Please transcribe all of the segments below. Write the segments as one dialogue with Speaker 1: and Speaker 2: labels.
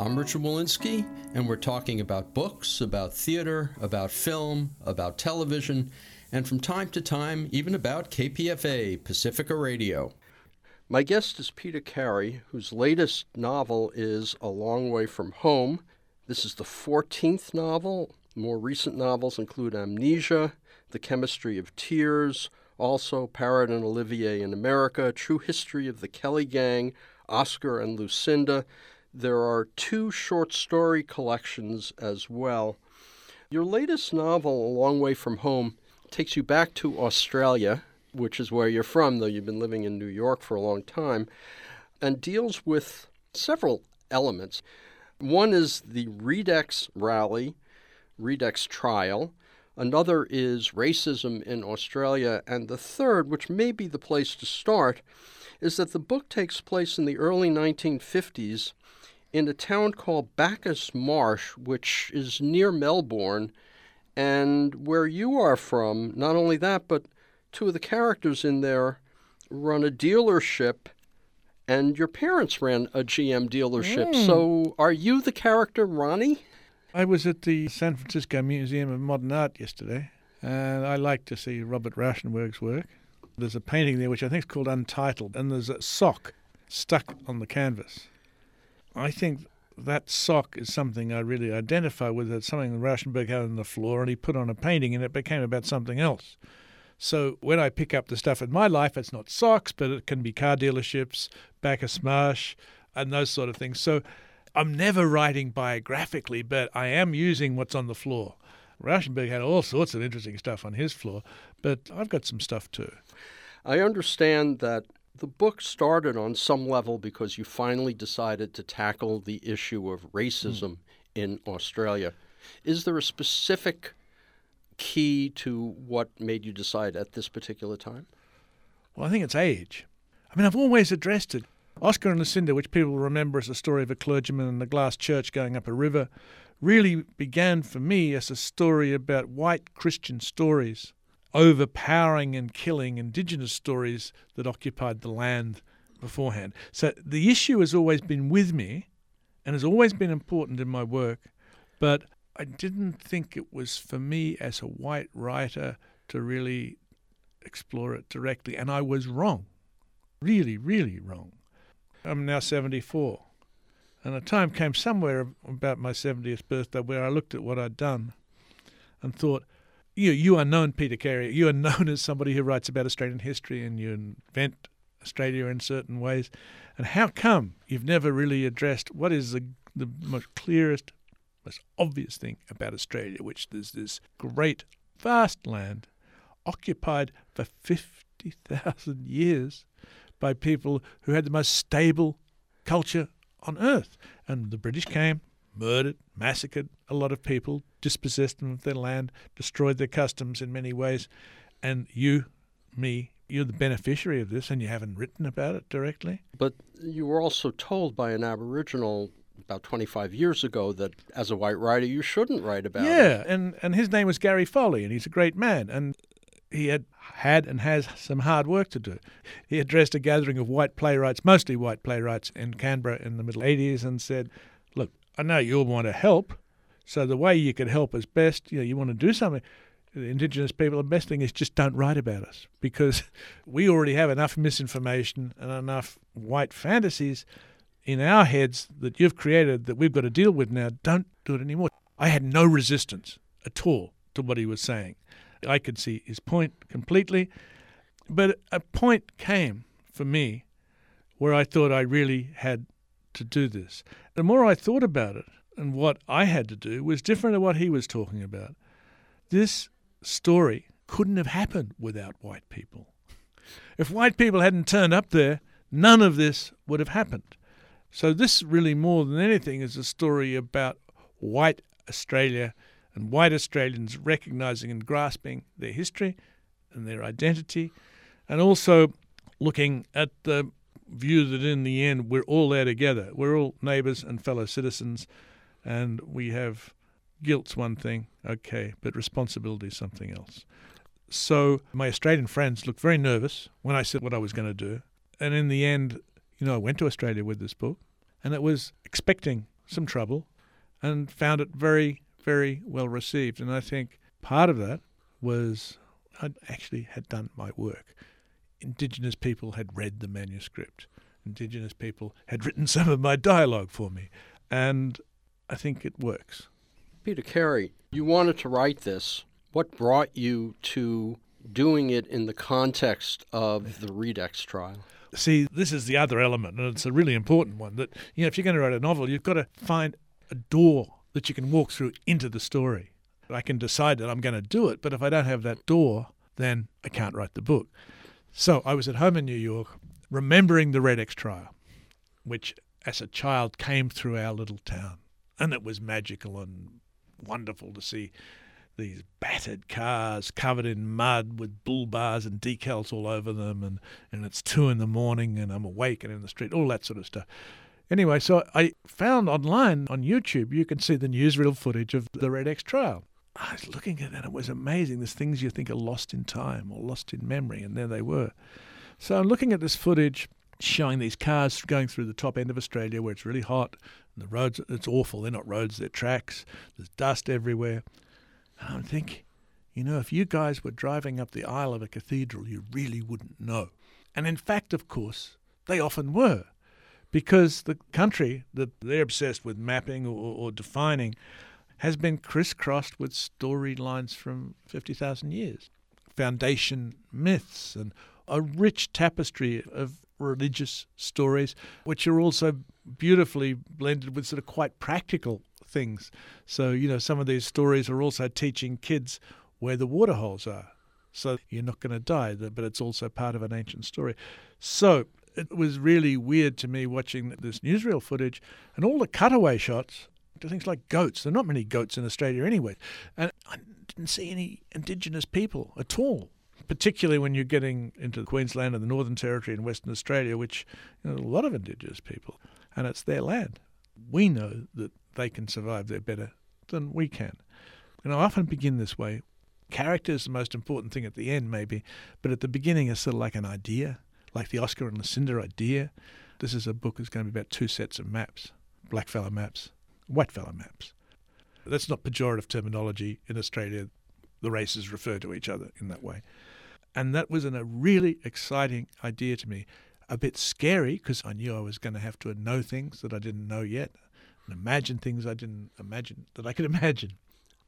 Speaker 1: I'm Richard Wolinsky, and we're talking about books, about theater, about film, about television, and from time to time, even about KPFA, Pacifica Radio. My guest is Peter Carey, whose latest novel is A Long Way from Home. This is the 14th novel. More recent novels include Amnesia, The Chemistry of Tears, also Parrot and Olivier in America, True History of the Kelly Gang, Oscar and Lucinda. There are two short story collections as well. Your latest novel, A Long Way from Home, takes you back to Australia, which is where you're from, though you've been living in New York for a long time, and deals with several elements. One is the Redex rally, Redex trial. Another is racism in Australia. And the third, which may be the place to start, is that the book takes place in the early 1950s in a town called Bacchus Marsh, which is near Melbourne, and where you are from. Not only that, but two of the characters in there run a dealership, and your parents ran a GM dealership.
Speaker 2: Mm.
Speaker 1: So are you the character Ronnie?
Speaker 2: I was at the San Francisco Museum of Modern Art yesterday, and I like to see Robert Rauschenberg's work. There's a painting there which I think is called Untitled, and there's a sock stuck on the canvas. I think that sock is something I really identify with. It's something that Rauschenberg had on the floor, and he put on a painting, and it became about something else. So when I pick up the stuff in my life, it's not socks, but it can be car dealerships, Bacchus Marsh, and those sort of things. So I'm never writing biographically, but I am using what's on the floor. Rauschenberg had all sorts of interesting stuff on his floor, but I've got some stuff too.
Speaker 1: I understand that the book started on some level because you finally decided to tackle the issue of racism mm. in Australia. Is there a specific key to what made you decide at this particular time?
Speaker 2: Well, I think it's age. I mean, I've always addressed it. Oscar and Lucinda, which people remember as a story of a clergyman and the glass church going up a river, really began for me as a story about white Christian stories overpowering and killing indigenous stories that occupied the land beforehand. So the issue has always been with me and has always been important in my work, but I didn't think it was for me as a white writer to really explore it directly, and I was wrong. Really, really wrong. I'm now 74. And a time came somewhere about my 70th birthday where I looked at what I'd done and thought, you, you are known, Peter Carey. You are known as somebody who writes about Australian history and you invent Australia in certain ways. And how come you've never really addressed what is the, the most clearest, most obvious thing about Australia, which is this great, vast land occupied for 50,000 years by people who had the most stable culture on earth. And the British came, murdered, massacred a lot of people, dispossessed them of their land, destroyed their customs in many ways. And you, me, you're the beneficiary of this, and you haven't written about it directly.
Speaker 1: But you were also told by an Aboriginal about 25 years ago that as a white writer, you shouldn't write about
Speaker 2: yeah,
Speaker 1: it.
Speaker 2: Yeah, and, and his name was Gary Foley, and he's a great man. And he had had and has some hard work to do. He addressed a gathering of white playwrights, mostly white playwrights, in Canberra in the middle 80s and said, I know you'll want to help. So the way you can help us best, you know, you want to do something. The Indigenous people, the best thing is just don't write about us because we already have enough misinformation and enough white fantasies in our heads that you've created that we've got to deal with now. Don't do it anymore. I had no resistance at all to what he was saying. I could see his point completely. But a point came for me where I thought I really had to do this. The more I thought about it and what I had to do was different to what he was talking about. This story couldn't have happened without white people. If white people hadn't turned up there, none of this would have happened. So, this really, more than anything, is a story about white Australia and white Australians recognizing and grasping their history and their identity, and also looking at the view that in the end we're all there together. We're all neighbours and fellow citizens, and we have guilt's one thing, okay, but responsibility is something else. So my Australian friends looked very nervous when I said what I was going to do. And in the end, you know, I went to Australia with this book and it was expecting some trouble and found it very, very well received. And I think part of that was I actually had done my work. Indigenous people had read the manuscript. Indigenous people had written some of my dialogue for me. And I think it works.
Speaker 1: Peter Carey, you wanted to write this. What brought you to doing it in the context of the Redex trial?
Speaker 2: See, this is the other element, and it's a really important one. That you know, if you're going to write a novel, you've got to find a door that you can walk through into the story. I can decide that I'm going to do it, but if I don't have that door, then I can't write the book. So I was at home in New York, remembering the Redex trial, which as a child came through our little town, and it was magical and wonderful to see these battered cars covered in mud with bull bars and decals all over them, and, and it's two in the morning and I'm awake and in the street, all that sort of stuff. Anyway, so I found online on YouTube, you can see the newsreel footage of the Redex trial. I was looking at it, and it was amazing. There's things you think are lost in time or lost in memory, and there they were. So I'm looking at this footage showing these cars going through the top end of Australia where it's really hot. And the roads, it's awful. They're not roads, they're tracks. There's dust everywhere. And I'm thinking, you know, if you guys were driving up the aisle of a cathedral, you really wouldn't know. And in fact, of course, they often were. Because the country that they're obsessed with mapping or, or defining has been crisscrossed with storylines from 50,000 years, foundation myths, and a rich tapestry of religious stories, which are also beautifully blended with sort of quite practical things. So, you know, some of these stories are also teaching kids where the waterholes are. So you're not going to die, but it's also part of an ancient story. So it was really weird to me watching this newsreel footage and all the cutaway shots to things like goats. There are not many goats in Australia anyway. And I didn't see any Indigenous people at all, particularly when you're getting into Queensland and the Northern Territory and Western Australia, which you know, a lot of Indigenous people, and it's their land. We know that they can survive there better than we can. And I often begin this way. Character is the most important thing at the end, maybe, but at the beginning, it's sort of like an idea, like the Oscar and Lucinda idea. This is a book that's going to be about two sets of maps, blackfellow maps, whitefellow maps. That's not pejorative terminology in Australia. The races refer to each other in that way. And that was an, a really exciting idea to me. A bit scary because I knew I was going to have to know things that I didn't know yet and imagine things I didn't imagine that I could imagine.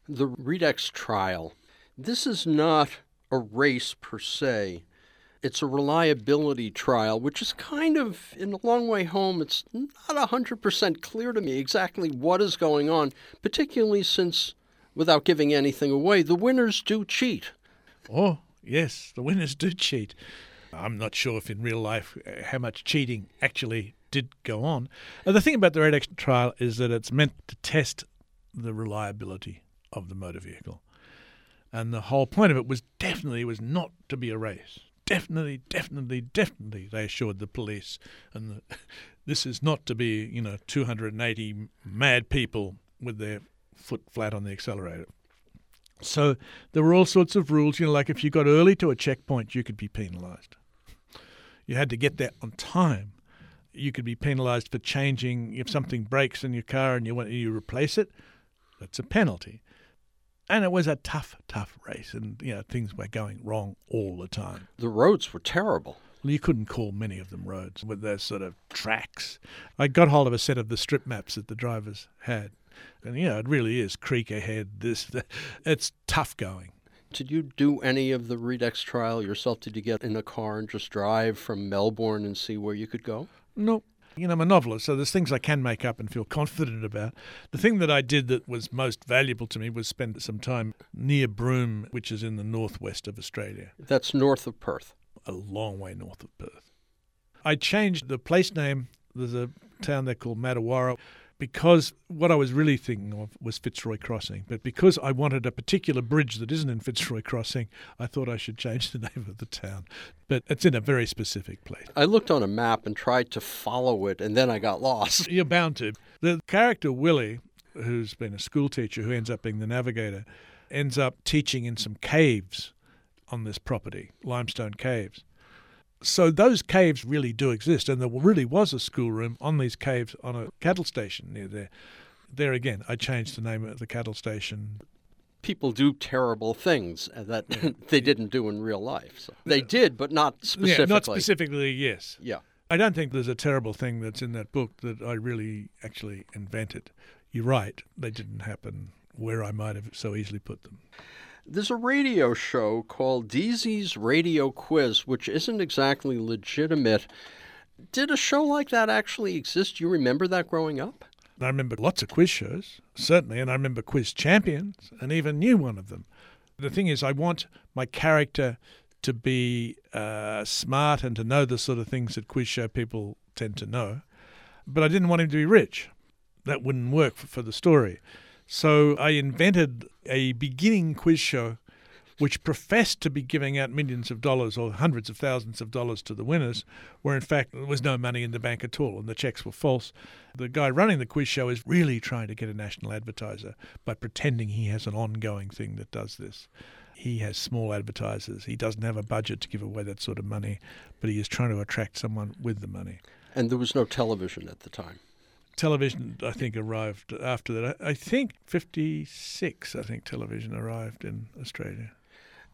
Speaker 1: The Redex trial. This is not a race per se it's a reliability trial, which is kind of, in a long way home, it's not 100% clear to me exactly what is going on, particularly since, without giving anything away, the winners do cheat.
Speaker 2: Oh, yes, the winners do cheat. I'm not sure if in real life uh, how much cheating actually did go on. Uh, the thing about the Redex trial is that it's meant to test the reliability of the motor vehicle. And the whole point of it was definitely was not to be a race definitely, definitely, definitely, they assured the police. And the, this is not to be, you know, 280 mad people with their foot flat on the accelerator. So there were all sorts of rules, you know, like if you got early to a checkpoint, you could be penalised. You had to get there on time. You could be penalised for changing if something breaks in your car and you want you replace it. That's a penalty and it was a tough, tough race, and you know things were going wrong all the time.
Speaker 1: The roads were terrible.
Speaker 2: Well, you couldn't call many of them roads with those sort of tracks. I got hold of a set of the strip maps that the drivers had, and you know it really is creek ahead. This, it's tough going.
Speaker 1: Did you do any of the Redex trial yourself? Did you get in a car and just drive from Melbourne and see where you could go?
Speaker 2: Nope. You know, I'm a novelist, so there's things I can make up and feel confident about. The thing that I did that was most valuable to me was spend some time near Broome, which is in the northwest of Australia.
Speaker 1: That's north of Perth.
Speaker 2: A long way north of Perth. I changed the place name. There's a town there called Matawarra because what I was really thinking of was Fitzroy Crossing. But because I wanted a particular bridge that isn't in Fitzroy Crossing, I thought I should change the name of the town. But it's in a very specific place.
Speaker 1: I looked on a map and tried to follow it, and then I got lost.
Speaker 2: You're bound to. The character Willie, who's been a school teacher, who ends up being the navigator, ends up teaching in some caves on this property, limestone caves so those caves really do exist, and there really was a schoolroom on these caves on a cattle station near there. There again, I changed the name of the cattle station.
Speaker 1: People do terrible things uh, that they didn't do in real life. So they did, but not specifically.
Speaker 2: Yeah, not specifically. Yes.
Speaker 1: Yeah.
Speaker 2: I don't think there's a terrible thing that's in that book that I really actually invented. You're right; they didn't happen where I might have so easily put them.
Speaker 1: There's a radio show called Deasy's Radio Quiz, which isn't exactly legitimate. Did a show like that actually exist? You remember that growing up?
Speaker 2: I remember lots of quiz shows, certainly, and I remember quiz champions, and even knew one of them. The thing is, I want my character to be uh, smart and to know the sort of things that quiz show people tend to know, but I didn't want him to be rich. That wouldn't work for, for the story. So I invented a beginning quiz show which professed to be giving out millions of dollars or hundreds of thousands of dollars to the winners, where in fact there was no money in the bank at all and the checks were false. The guy running the quiz show is really trying to get a national advertiser by pretending he has an ongoing thing that does this. He has small advertisers. He doesn't have a budget to give away that sort of money, but he is trying to attract someone with the money.
Speaker 1: And there was no television at the time
Speaker 2: television, I think, arrived after that. I think 56, I think television arrived in Australia.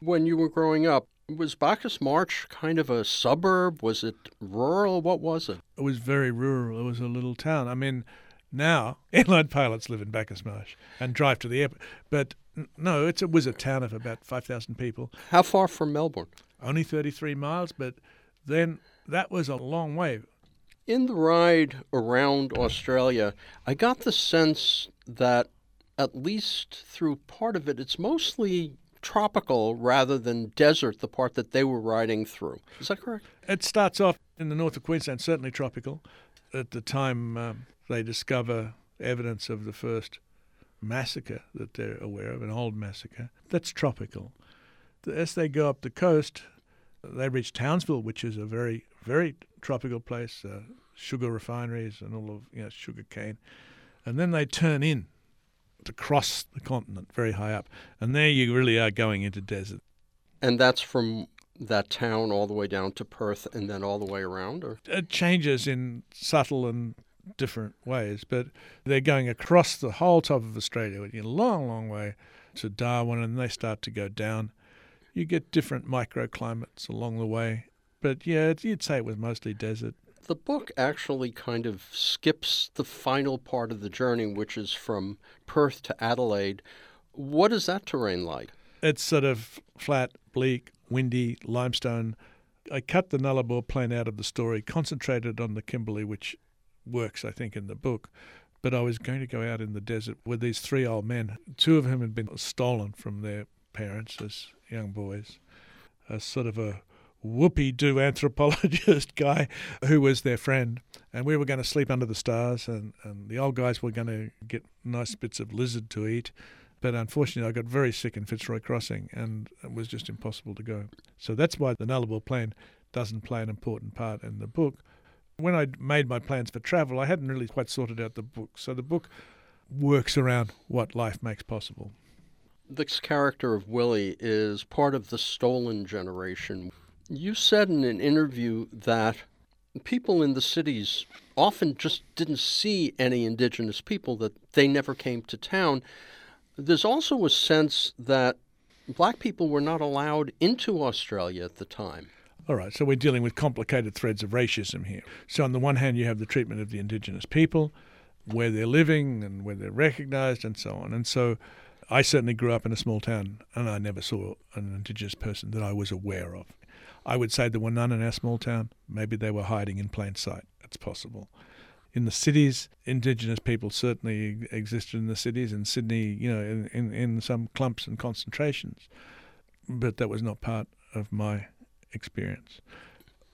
Speaker 1: When you were growing up, was Bacchus Marsh kind of a suburb? Was it rural? What was it?
Speaker 2: It was very rural. It was a little town. I mean, now airline pilots live in Bacchus Marsh and drive to the airport. But no, it was a town of about 5,000 people.
Speaker 1: How far from Melbourne?
Speaker 2: Only 33 miles, but then that was a long way
Speaker 1: in the ride around Australia, I got the sense that, at least through part of it, it's mostly tropical rather than desert, the part that they were riding through. Is that correct?
Speaker 2: It starts off in the north of Queensland, certainly tropical. At the time um, they discover evidence of the first massacre that they're aware of, an old massacre, that's tropical. As they go up the coast, they reach Townsville, which is a very, very tropical place, uh, sugar refineries and all of you know sugar cane, and then they turn in to cross the continent very high up, and there you really are going into desert.
Speaker 1: And that's from that town all the way down to Perth, and then all the way around, or
Speaker 2: it changes in subtle and different ways, but they're going across the whole top of Australia, a long, long way to Darwin, and they start to go down. You get different microclimates along the way, but yeah, you'd say it was mostly desert.
Speaker 1: The book actually kind of skips the final part of the journey, which is from Perth to Adelaide. What is that terrain like?
Speaker 2: It's sort of flat, bleak, windy, limestone. I cut the Nullarbor plain out of the story, concentrated on the Kimberley, which works, I think, in the book. But I was going to go out in the desert with these three old men, two of whom had been stolen from their parents as young boys. A sort of a whoopee doo anthropologist guy who was their friend. And we were going to sleep under the stars, and, and the old guys were going to get nice bits of lizard to eat. But unfortunately, I got very sick in Fitzroy Crossing, and it was just impossible to go. So that's why the Nullarbor Plain doesn't play an important part in the book. When I made my plans for travel, I hadn't really quite sorted out the book. So the book works around what life makes possible.
Speaker 1: This character of Willie is part of the stolen generation. You said in an interview that people in the cities often just didn't see any indigenous people, that they never came to town. There's also a sense that black people were not allowed into Australia at the time.
Speaker 2: All right, so we're dealing with complicated threads of racism here. So, on the one hand, you have the treatment of the indigenous people, where they're living and where they're recognized, and so on. And so, I certainly grew up in a small town, and I never saw an indigenous person that I was aware of. I would say there were none in our small town. Maybe they were hiding in plain sight. It's possible. In the cities, Indigenous people certainly existed in the cities. In Sydney, you know, in, in, in some clumps and concentrations. But that was not part of my experience.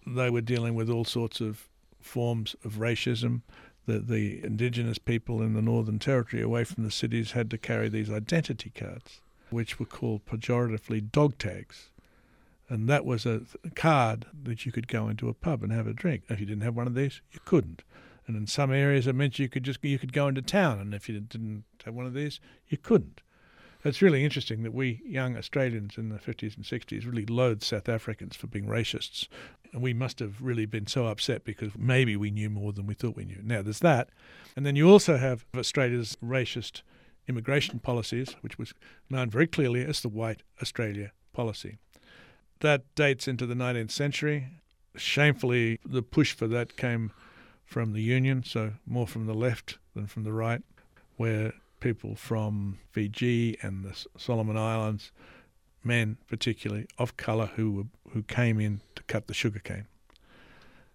Speaker 2: They were dealing with all sorts of forms of racism. The, the indigenous people in the Northern Territory away from the cities had to carry these identity cards, which were called pejoratively dog tags. And that was a card that you could go into a pub and have a drink. If you didn't have one of these, you couldn't. And in some areas, it meant you could just you could go into town, and if you didn't have one of these, you couldn't. It's really interesting that we young Australians in the 50s and 60s really loathed South Africans for being racists. And we must have really been so upset because maybe we knew more than we thought we knew. Now, there's that. And then you also have Australia's racist immigration policies, which was known very clearly as the White Australia policy. That dates into the 19th century. Shamefully, the push for that came from the Union, so more from the left than from the right, where people from Fiji and the Solomon Islands, men particularly of colour who were, who came in to cut the sugarcane,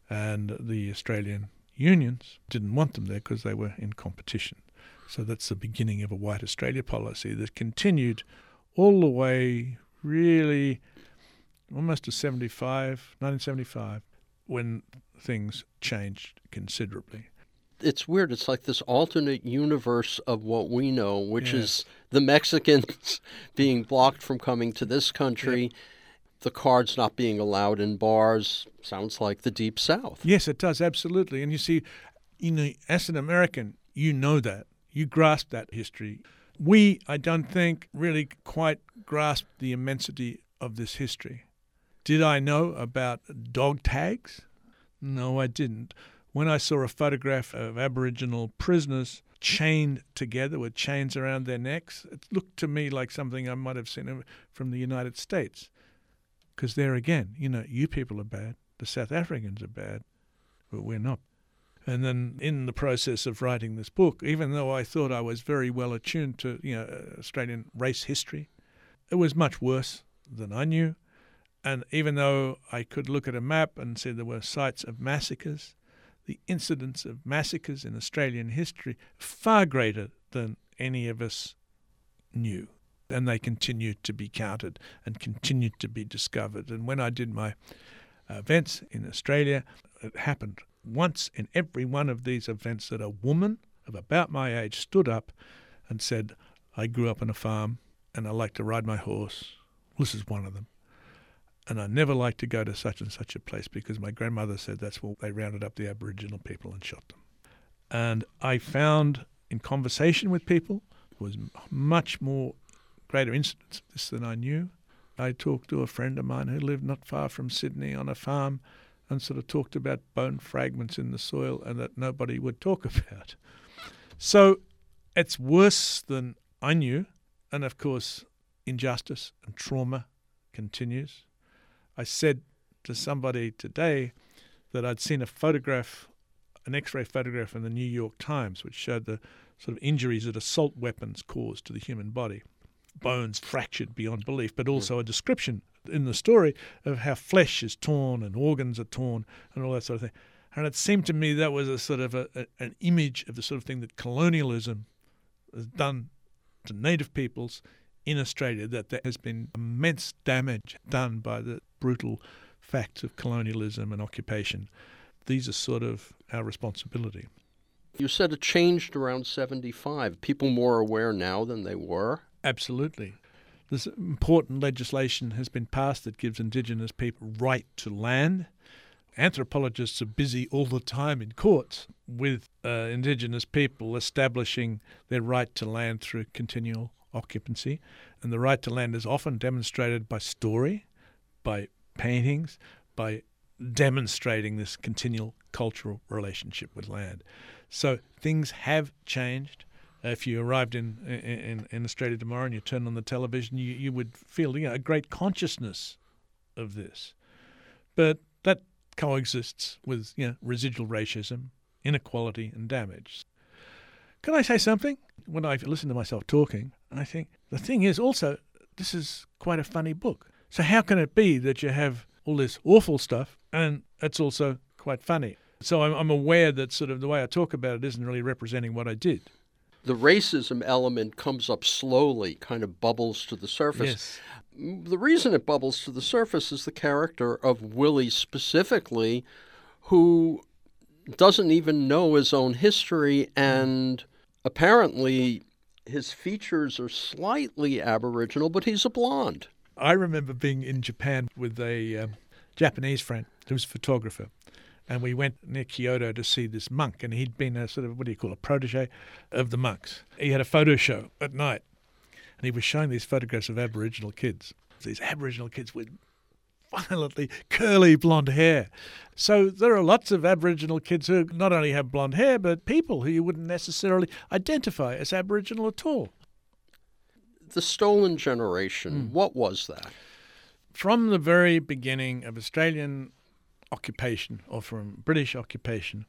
Speaker 2: and the Australian unions didn't want them there because they were in competition. So that's the beginning of a white Australia policy that continued all the way, really, almost to 75, 1975, when things changed considerably
Speaker 1: it's weird. It's like this alternate universe of what we know, which yeah. is the Mexicans being blocked from coming to this country. Yep. The cards not being allowed in bars sounds like the deep south.
Speaker 2: Yes, it does absolutely. And you see, you know, as an American, you know that you grasp that history. We, I don't think, really quite grasp the immensity of this history. Did I know about dog tags? No, I didn't when I saw a photograph of Aboriginal prisoners chained together with chains around their necks, it looked to me like something I might have seen from the United States. Because there again, you know, you people are bad, the South Africans are bad, but we're not. And then in the process of writing this book, even though I thought I was very well attuned to, you know, Australian race history, it was much worse than I knew. And even though I could look at a map and see there were sites of massacres, the incidence of massacres in Australian history far greater than any of us knew. And they continued to be counted and continued to be discovered. And when I did my events in Australia, it happened once in every one of these events that a woman of about my age stood up and said, I grew up on a farm and I like to ride my horse. This is one of them and I never liked to go to such and such a place because my grandmother said that's where they rounded up the Aboriginal people and shot them. And I found in conversation with people was much more greater incidence of this than I knew. I talked to a friend of mine who lived not far from Sydney on a farm and sort of talked about bone fragments in the soil and that nobody would talk about. So it's worse than I knew. And of course, injustice and trauma continues. I said to somebody today that I'd seen a photograph, an x ray photograph in the New York Times, which showed the sort of injuries that assault weapons cause to the human body. Bones fractured beyond belief, but also a description in the story of how flesh is torn and organs are torn and all that sort of thing. And it seemed to me that was a sort of a, a, an image of the sort of thing that colonialism has done to native peoples in Australia that there has been immense damage done by the brutal facts of colonialism and occupation. These are sort of our responsibility.
Speaker 1: You said it changed around 75. People more aware now than they were?
Speaker 2: Absolutely. This important legislation has been passed that gives Indigenous people right to land. Anthropologists are busy all the time in courts with uh, Indigenous people establishing their right to land through continual occupancy. And the right to land is often demonstrated by story, by paintings, by demonstrating this continual cultural relationship with land. So things have changed. If you arrived in, in, in Australia tomorrow and you turned on the television, you, you would feel you know, a great consciousness of this. But that coexists with you know, residual racism, inequality, and damage. Can I say something? When I listen to myself talking, I think the thing is also, this is quite a funny book. So, how can it be that you have all this awful stuff and it's also quite funny? So, I'm, I'm aware that sort of the way I talk about it isn't really representing what I did.
Speaker 1: The racism element comes up slowly, kind of bubbles to the surface.
Speaker 2: Yes.
Speaker 1: The reason it bubbles to the surface is the character of Willie specifically, who doesn't even know his own history, and apparently his features are slightly Aboriginal, but he's a blonde.
Speaker 2: I remember being in Japan with a um, Japanese friend who was a photographer, and we went near Kyoto to see this monk, and he'd been a sort of what do you call a protege of the monks. He had a photo show at night, and he was showing these photographs of Aboriginal kids. These Aboriginal kids with violently curly blonde hair. So there are lots of Aboriginal kids who not only have blonde hair, but people who you wouldn't necessarily identify as Aboriginal at all.
Speaker 1: The stolen generation, mm. what was that?
Speaker 2: From the very beginning of Australian occupation or from British occupation,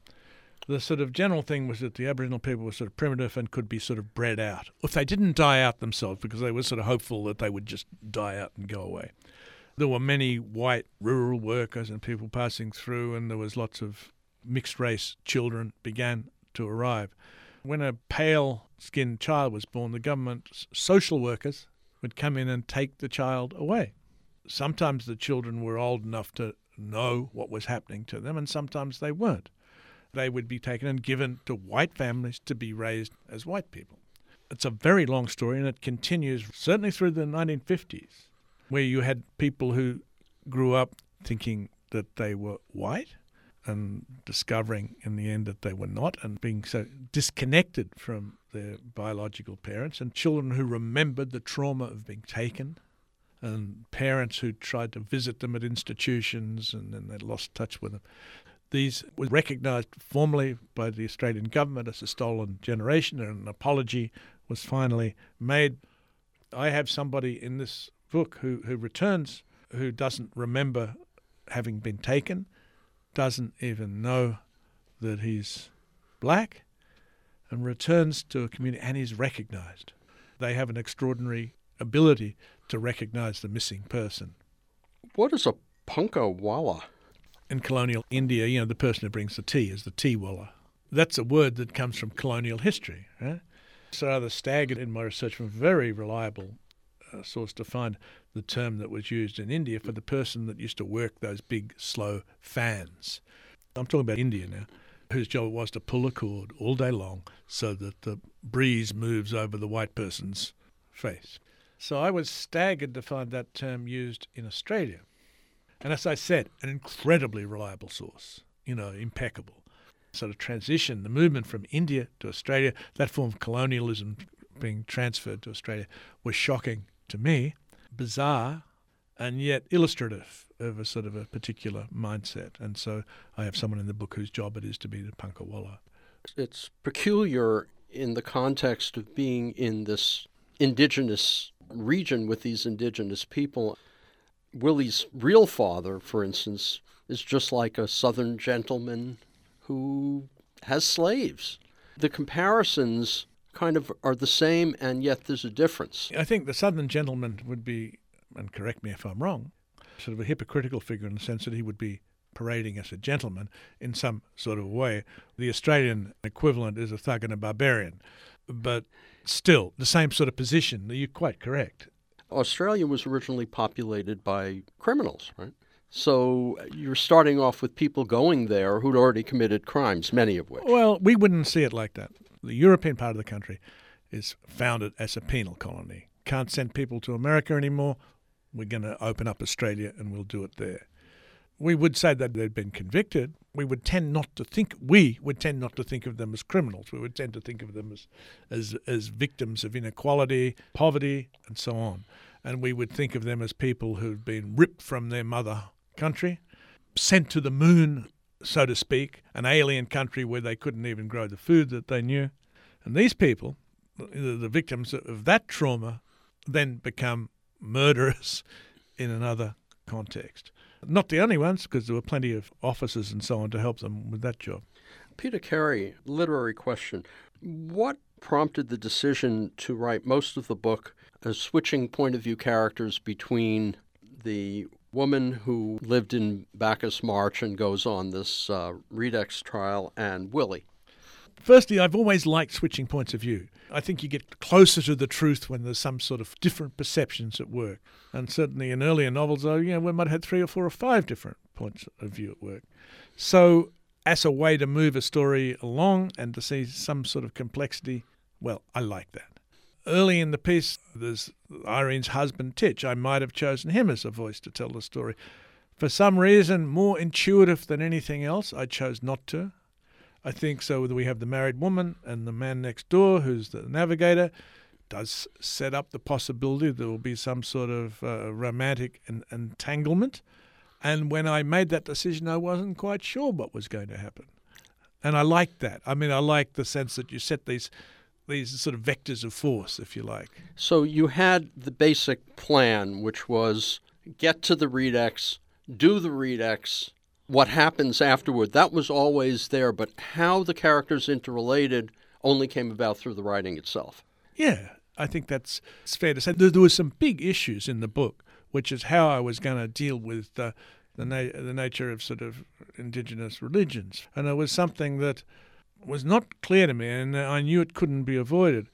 Speaker 2: the sort of general thing was that the Aboriginal people were sort of primitive and could be sort of bred out. If they didn't die out themselves, because they were sort of hopeful that they would just die out and go away. There were many white rural workers and people passing through, and there was lots of mixed race children began to arrive. When a pale skinned child was born, the government's social workers would come in and take the child away. Sometimes the children were old enough to know what was happening to them, and sometimes they weren't. They would be taken and given to white families to be raised as white people. It's a very long story, and it continues certainly through the 1950s, where you had people who grew up thinking that they were white and discovering in the end that they were not, and being so disconnected from their biological parents, and children who remembered the trauma of being taken and parents who tried to visit them at institutions and then they lost touch with them. These were recognised formally by the Australian government as a stolen generation, and an apology was finally made. I have somebody in this book who, who returns who doesn't remember having been taken, doesn't even know that he's black, and returns to a community and is recognised. They have an extraordinary ability to recognize the missing person.
Speaker 1: What is a punkah walla?
Speaker 2: In colonial India, you know, the person who brings the tea is the tea walla. That's a word that comes from colonial history. Right? So I was staggered in my research from very reliable Uh, source to find the term that was used in India for the person that used to work those big, slow fans. I'm talking about India now, whose job it was to pull a cord all day long so that the breeze moves over the white person's face. So I was staggered to find that term used in Australia. And as I said, an incredibly reliable source, you know, impeccable. So the transition, the movement from India to Australia, that form of colonialism being transferred to Australia was shocking to me, bizarre, and yet illustrative of a sort of a particular mindset. And so I have someone in the book whose job it is to be the punkah walla.
Speaker 1: It's peculiar in the context of being in this indigenous region with these indigenous people. Willie's real father, for instance, is just like a southern gentleman who has slaves. The comparisons kind of are the same, and yet there's a difference.
Speaker 2: I think the southern gentleman would be, and correct me if I'm wrong, sort of a hypocritical figure in the sense that he would be parading as a gentleman in some sort of way. The Australian equivalent is a thug and a barbarian. But still the same sort of position. You're quite correct.
Speaker 1: Australia was originally populated by criminals, right? So uh, you're starting off with people going there who'd already committed crimes, many of which.
Speaker 2: Well, we wouldn't see it like that. The European part of the country is founded as a penal colony. Can't send people to America anymore. We're going to open up Australia and we'll do it there we would say that they'd been convicted. We would tend not to think we would tend not to think of them as criminals. We would tend to think of them as as as victims of inequality, poverty, and so on. And we would think of them as people who'd been ripped from their mother country, sent to the moon, so to speak, an alien country where they couldn't even grow the food that they knew. And these people, the victims of that trauma, then become murderers in another context. Not the only ones, because there were plenty of officers and so on to help them with that job.
Speaker 1: Peter Carey, literary question. What prompted the decision to write most of the book as switching point of view characters between the woman who lived in Bacchus Marsh and goes on this uh, Redex trial and Willie?
Speaker 2: Firstly, I've always liked switching points of view. I think you get closer to the truth when there's some sort of different perceptions at work. And certainly in earlier novels, though, you know, we might have had three or four or five different points of view at work. So as a way to move a story along and to see some sort of complexity, well, I like that. Early in the piece, there's Irene's husband, Titch. I might have chosen him as a voice to tell the story. For some reason, more intuitive than anything else, I chose not to. I think so. We have the married woman and the man next door, who's the navigator, does set up the possibility there will be some sort of uh, romantic en- entanglement. And when I made that decision, I wasn't quite sure what was going to happen. And I liked that. I mean, I like the sense that you set these these sort of vectors of force, if you like.
Speaker 1: So you had the basic plan, which was get to the Redex, do the Redex, what happens afterward. That was always there, but how the characters interrelated only came about through the writing itself.
Speaker 2: Yeah, I think that's it's fair to say. There, there were some big issues in the book, which is how I was going to deal with uh, the na- the nature of sort of indigenous religions, and it was something that was not clear to me, and I knew it couldn't be avoided.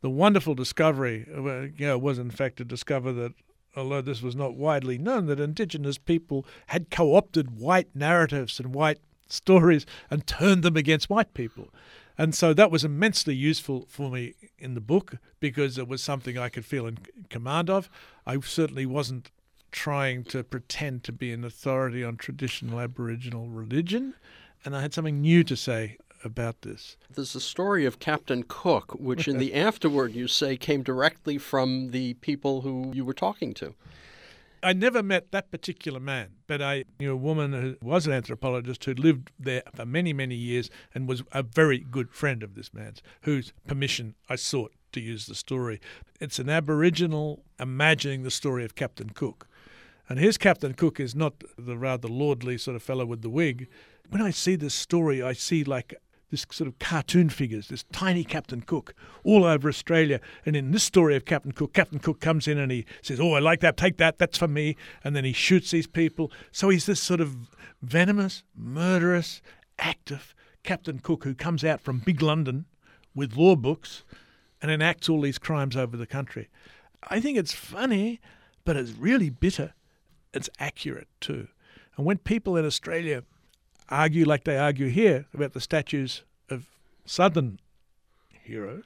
Speaker 2: The wonderful discovery uh, you know, was, in fact, to discover that, although this was not widely known, that indigenous people had co opted white narratives and white stories and turned them against white people. And so that was immensely useful for me in the book because it was something I could feel in command of. I certainly wasn't trying to pretend to be an authority on traditional Aboriginal religion, and I had something new to say about this.
Speaker 1: There's a story of Captain Cook, which in the afterword you say came directly from the people who you were talking to.
Speaker 2: I never met that particular man, but I knew a woman who was an anthropologist who lived there for many, many years and was a very good friend of this man's, whose permission I sought to use the story. It's an Aboriginal imagining the story of Captain Cook. And his Captain Cook is not the rather lordly sort of fellow with the wig. When I see this story, I see like this sort of cartoon figures, this tiny Captain Cook all over Australia. And in this story of Captain Cook, Captain Cook comes in and he says, Oh, I like that, take that, that's for me. And then he shoots these people. So he's this sort of venomous, murderous, active Captain Cook who comes out from big London with law books and enacts all these crimes over the country. I think it's funny, but it's really bitter. It's accurate too. And when people in Australia argue like they argue here about the statues of Southern heroes,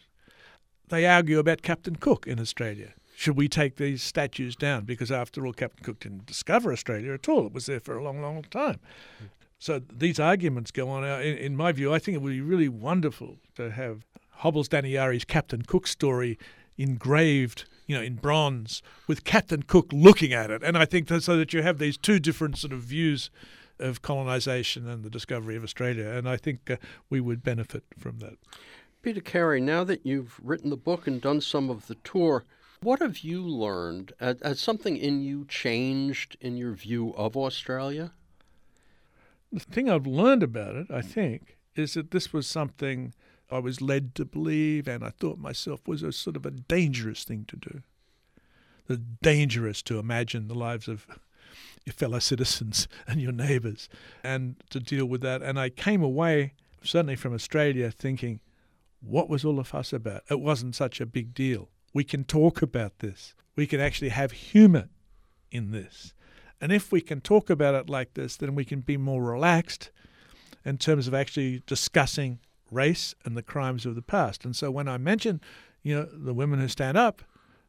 Speaker 2: they argue about Captain Cook in Australia. Should we take these statues down? Because after all, Captain Cook didn't discover Australia at all. It was there for a long, long time. So these arguments go on. Uh, in, in my view, I think it would be really wonderful to have Hobbles Danaiyarri's Captain Cook story engraved, you know, in bronze with Captain Cook looking at it. And I think that so that you have these two different sort of views of colonisation and the discovery of Australia. And I think uh, we would benefit from that.
Speaker 1: Peter Carey, now that you've written the book and done some of the tour, what have you learned? Has something in you changed in your view of Australia?
Speaker 2: The thing I've learned about it, I think, is that this was something I was led to believe and I thought myself was a sort of a dangerous thing to do. The dangerous to imagine the lives of your fellow citizens and your neighbours and to deal with that. And I came away, certainly from Australia, thinking, what was all the fuss about? It wasn't such a big deal. We can talk about this. We can actually have humour in this. And if we can talk about it like this, then we can be more relaxed in terms of actually discussing race and the crimes of the past. And so when I mention, you know, the women who stand up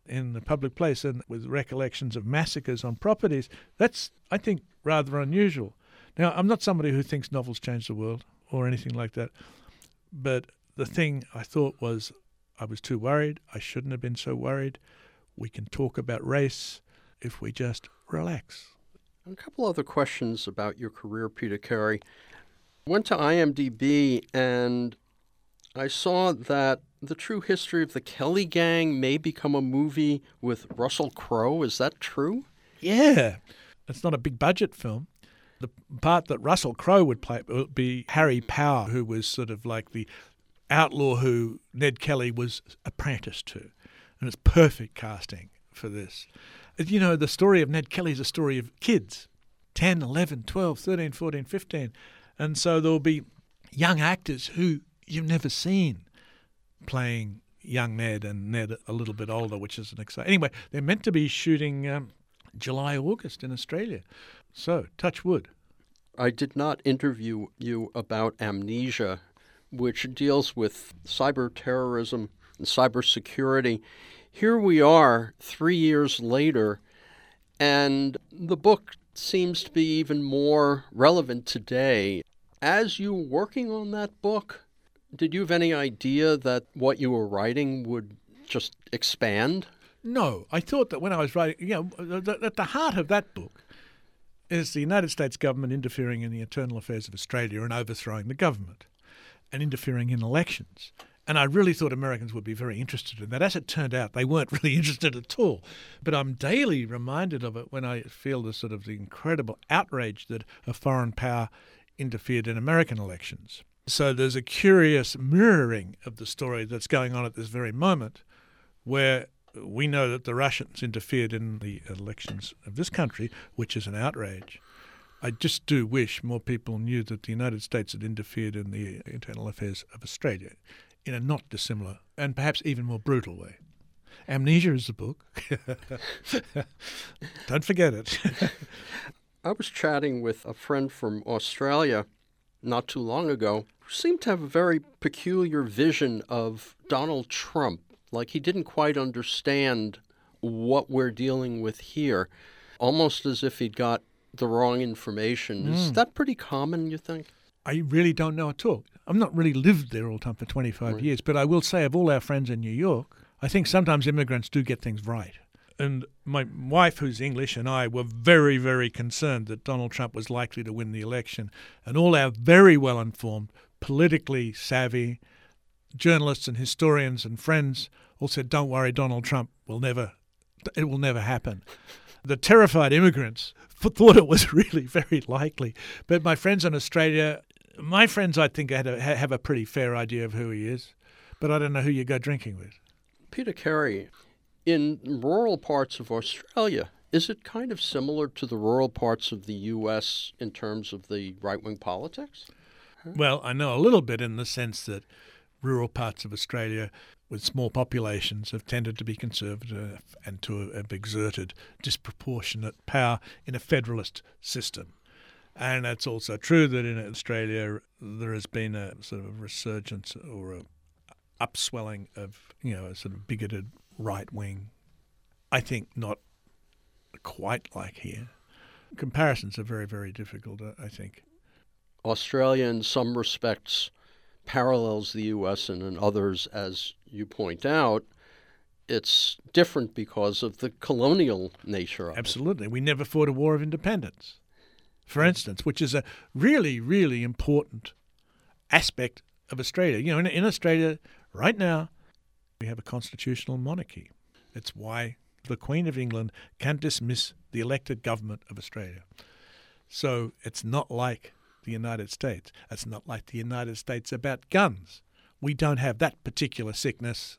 Speaker 2: in the public place and with recollections of massacres on properties, that's, I think, rather unusual. Now, I'm not somebody who thinks novels change the world or anything like that, but the thing I thought was I was too worried. I shouldn't have been so worried. We can talk about race if we just relax.
Speaker 1: A couple other questions about your career, Peter Carey. Went to IMDb and I saw that the true history of the Kelly Gang may become a movie with Russell Crowe. Is that true?
Speaker 2: Yeah. It's not a big budget film. The part that Russell Crowe would play would be Harry Power, who was sort of like the outlaw who Ned Kelly was apprenticed to. And it's perfect casting for this. You know, the story of Ned Kelly is a story of kids 10, 11, 12, 13, 14, 15. And so there'll be young actors who you've never seen playing young Ned and Ned a little bit older, which is an exciting. Anyway, they're meant to be shooting um, July, August in Australia. So, touch wood.
Speaker 1: I did not interview you about amnesia, which deals with cyber terrorism and cybersecurity. Here we are, three years later, and the book seems to be even more relevant today. As you were working on that book, did you have any idea that what you were writing would just expand?
Speaker 2: No, I thought that when I was writing, you know, uh, at the heart of that book is the United States government interfering in the internal affairs of Australia and overthrowing the government and interfering in elections. And I really thought Americans would be very interested in that. As it turned out, they weren't really interested at all. But I'm daily reminded of it when I feel the sort of the incredible outrage that a foreign power interfered in American elections. So there's a curious mirroring of the story that's going on at this very moment, where we know that the Russians interfered in the elections of this country, which is an outrage. I just do wish more people knew that the United States had interfered in the internal affairs of Australia in a not dissimilar and perhaps even more brutal way. Amnesia is the book. Don't forget it.
Speaker 1: I was chatting with a friend from Australia not too long ago seemed to have a very peculiar vision of Donald Trump like he didn't quite understand what we're dealing with here, almost as if he'd got the wrong information. Mm. Is hmm. that pretty common, you think?
Speaker 2: I really don't know at all. I've not really lived there all the time for 25 right. years, but I will say, of all our friends in New York, I think sometimes immigrants do get things right. And my wife, who's English, and I were very, very concerned that Donald Trump was likely to win the election. And all our very well informed, politically savvy journalists and historians and friends all said, "Don't worry, Donald Trump will never, it will never happen." The terrified immigrants thought it was really very likely, but my friends in Australia, my friends, I think, had a, have a pretty fair idea of who he is, but I don't know who you go drinking with.
Speaker 1: Peter Carey, in rural parts of Australia, is it kind of similar to the rural parts of the U.S. in terms of the right wing politics?
Speaker 2: Well, I know a little bit in the sense that rural parts of Australia with small populations have tended to be conservative and to have exerted disproportionate power in a federalist system. And it's also true that in Australia there has been a sort of a resurgence or a upswelling of, you know, a sort of bigoted right wing. I think not quite like here. Comparisons are very, very difficult, uh, I think.
Speaker 1: Australia, in some respects, parallels the U.S. and in others, as you point out, it's different because of the colonial nature of
Speaker 2: Absolutely. It. We never fought a war of independence, for instance, which is a really, really important aspect of Australia. You know, in, in Australia right now, we have a constitutional monarchy. It's why the Queen of England can't dismiss the elected government of Australia. So it's not like the United States. It's not like the United States about guns. We don't have that particular sickness,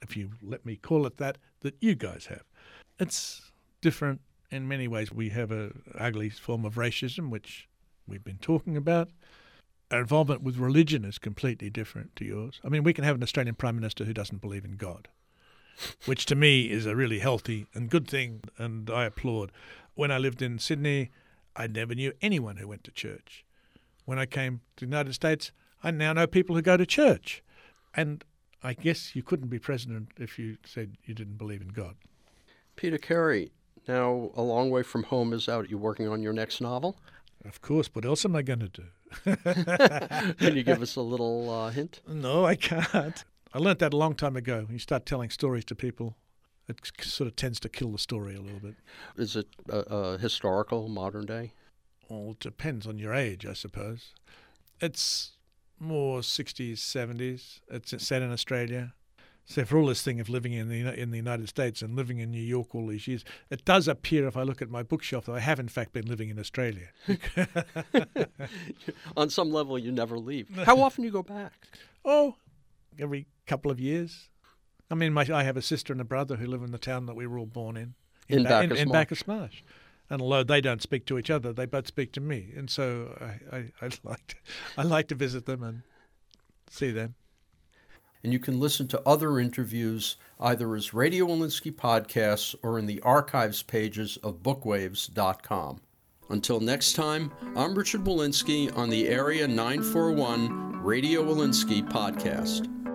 Speaker 2: if you let me call it that, that you guys have. It's different in many ways. We have a ugly form of racism, which we've been talking about. Our involvement with religion is completely different to yours. I mean, we can have an Australian Prime Minister who doesn't believe in God, which to me is a really healthy and good thing, and I applaud. When I lived in Sydney, I never knew anyone who went to church. When I came to the United States, I now know people who go to church. And I guess you couldn't be president if you said you didn't believe in God.
Speaker 1: Peter Carey, now A Long Way from Home is out. You working on your next novel?
Speaker 2: Of course. What else am I going to do?
Speaker 1: Can you give us a little uh, hint?
Speaker 2: No, I can't. I learnt that a long time ago. When you start telling stories to people, it sort of tends to kill the story a little bit.
Speaker 1: Is it a historical, modern day?
Speaker 2: Well, it depends on your age, I suppose. It's more 60s, 70s. It's set in Australia. So for all this thing of living in the in the United States and living in New York all these years, it does appear if I look at my bookshelf that I have in fact been living in Australia.
Speaker 1: On some level, you never leave. How often do you go back?
Speaker 2: Oh, every couple of years. I mean, my, I have a sister and a brother who live in the town that we were all born in.
Speaker 1: In, in, ba-
Speaker 2: in, in Bacchus Marsh. And although they don't speak to each other, they both speak to me. And so I, I, I like to, I like to visit them and see them.
Speaker 1: And you can listen to other interviews either as Radio Wolinsky podcasts or in the archives pages of bookwaves.com. Until next time, I'm Richard Wolinsky on the Area 941 Radio Wolinsky podcast.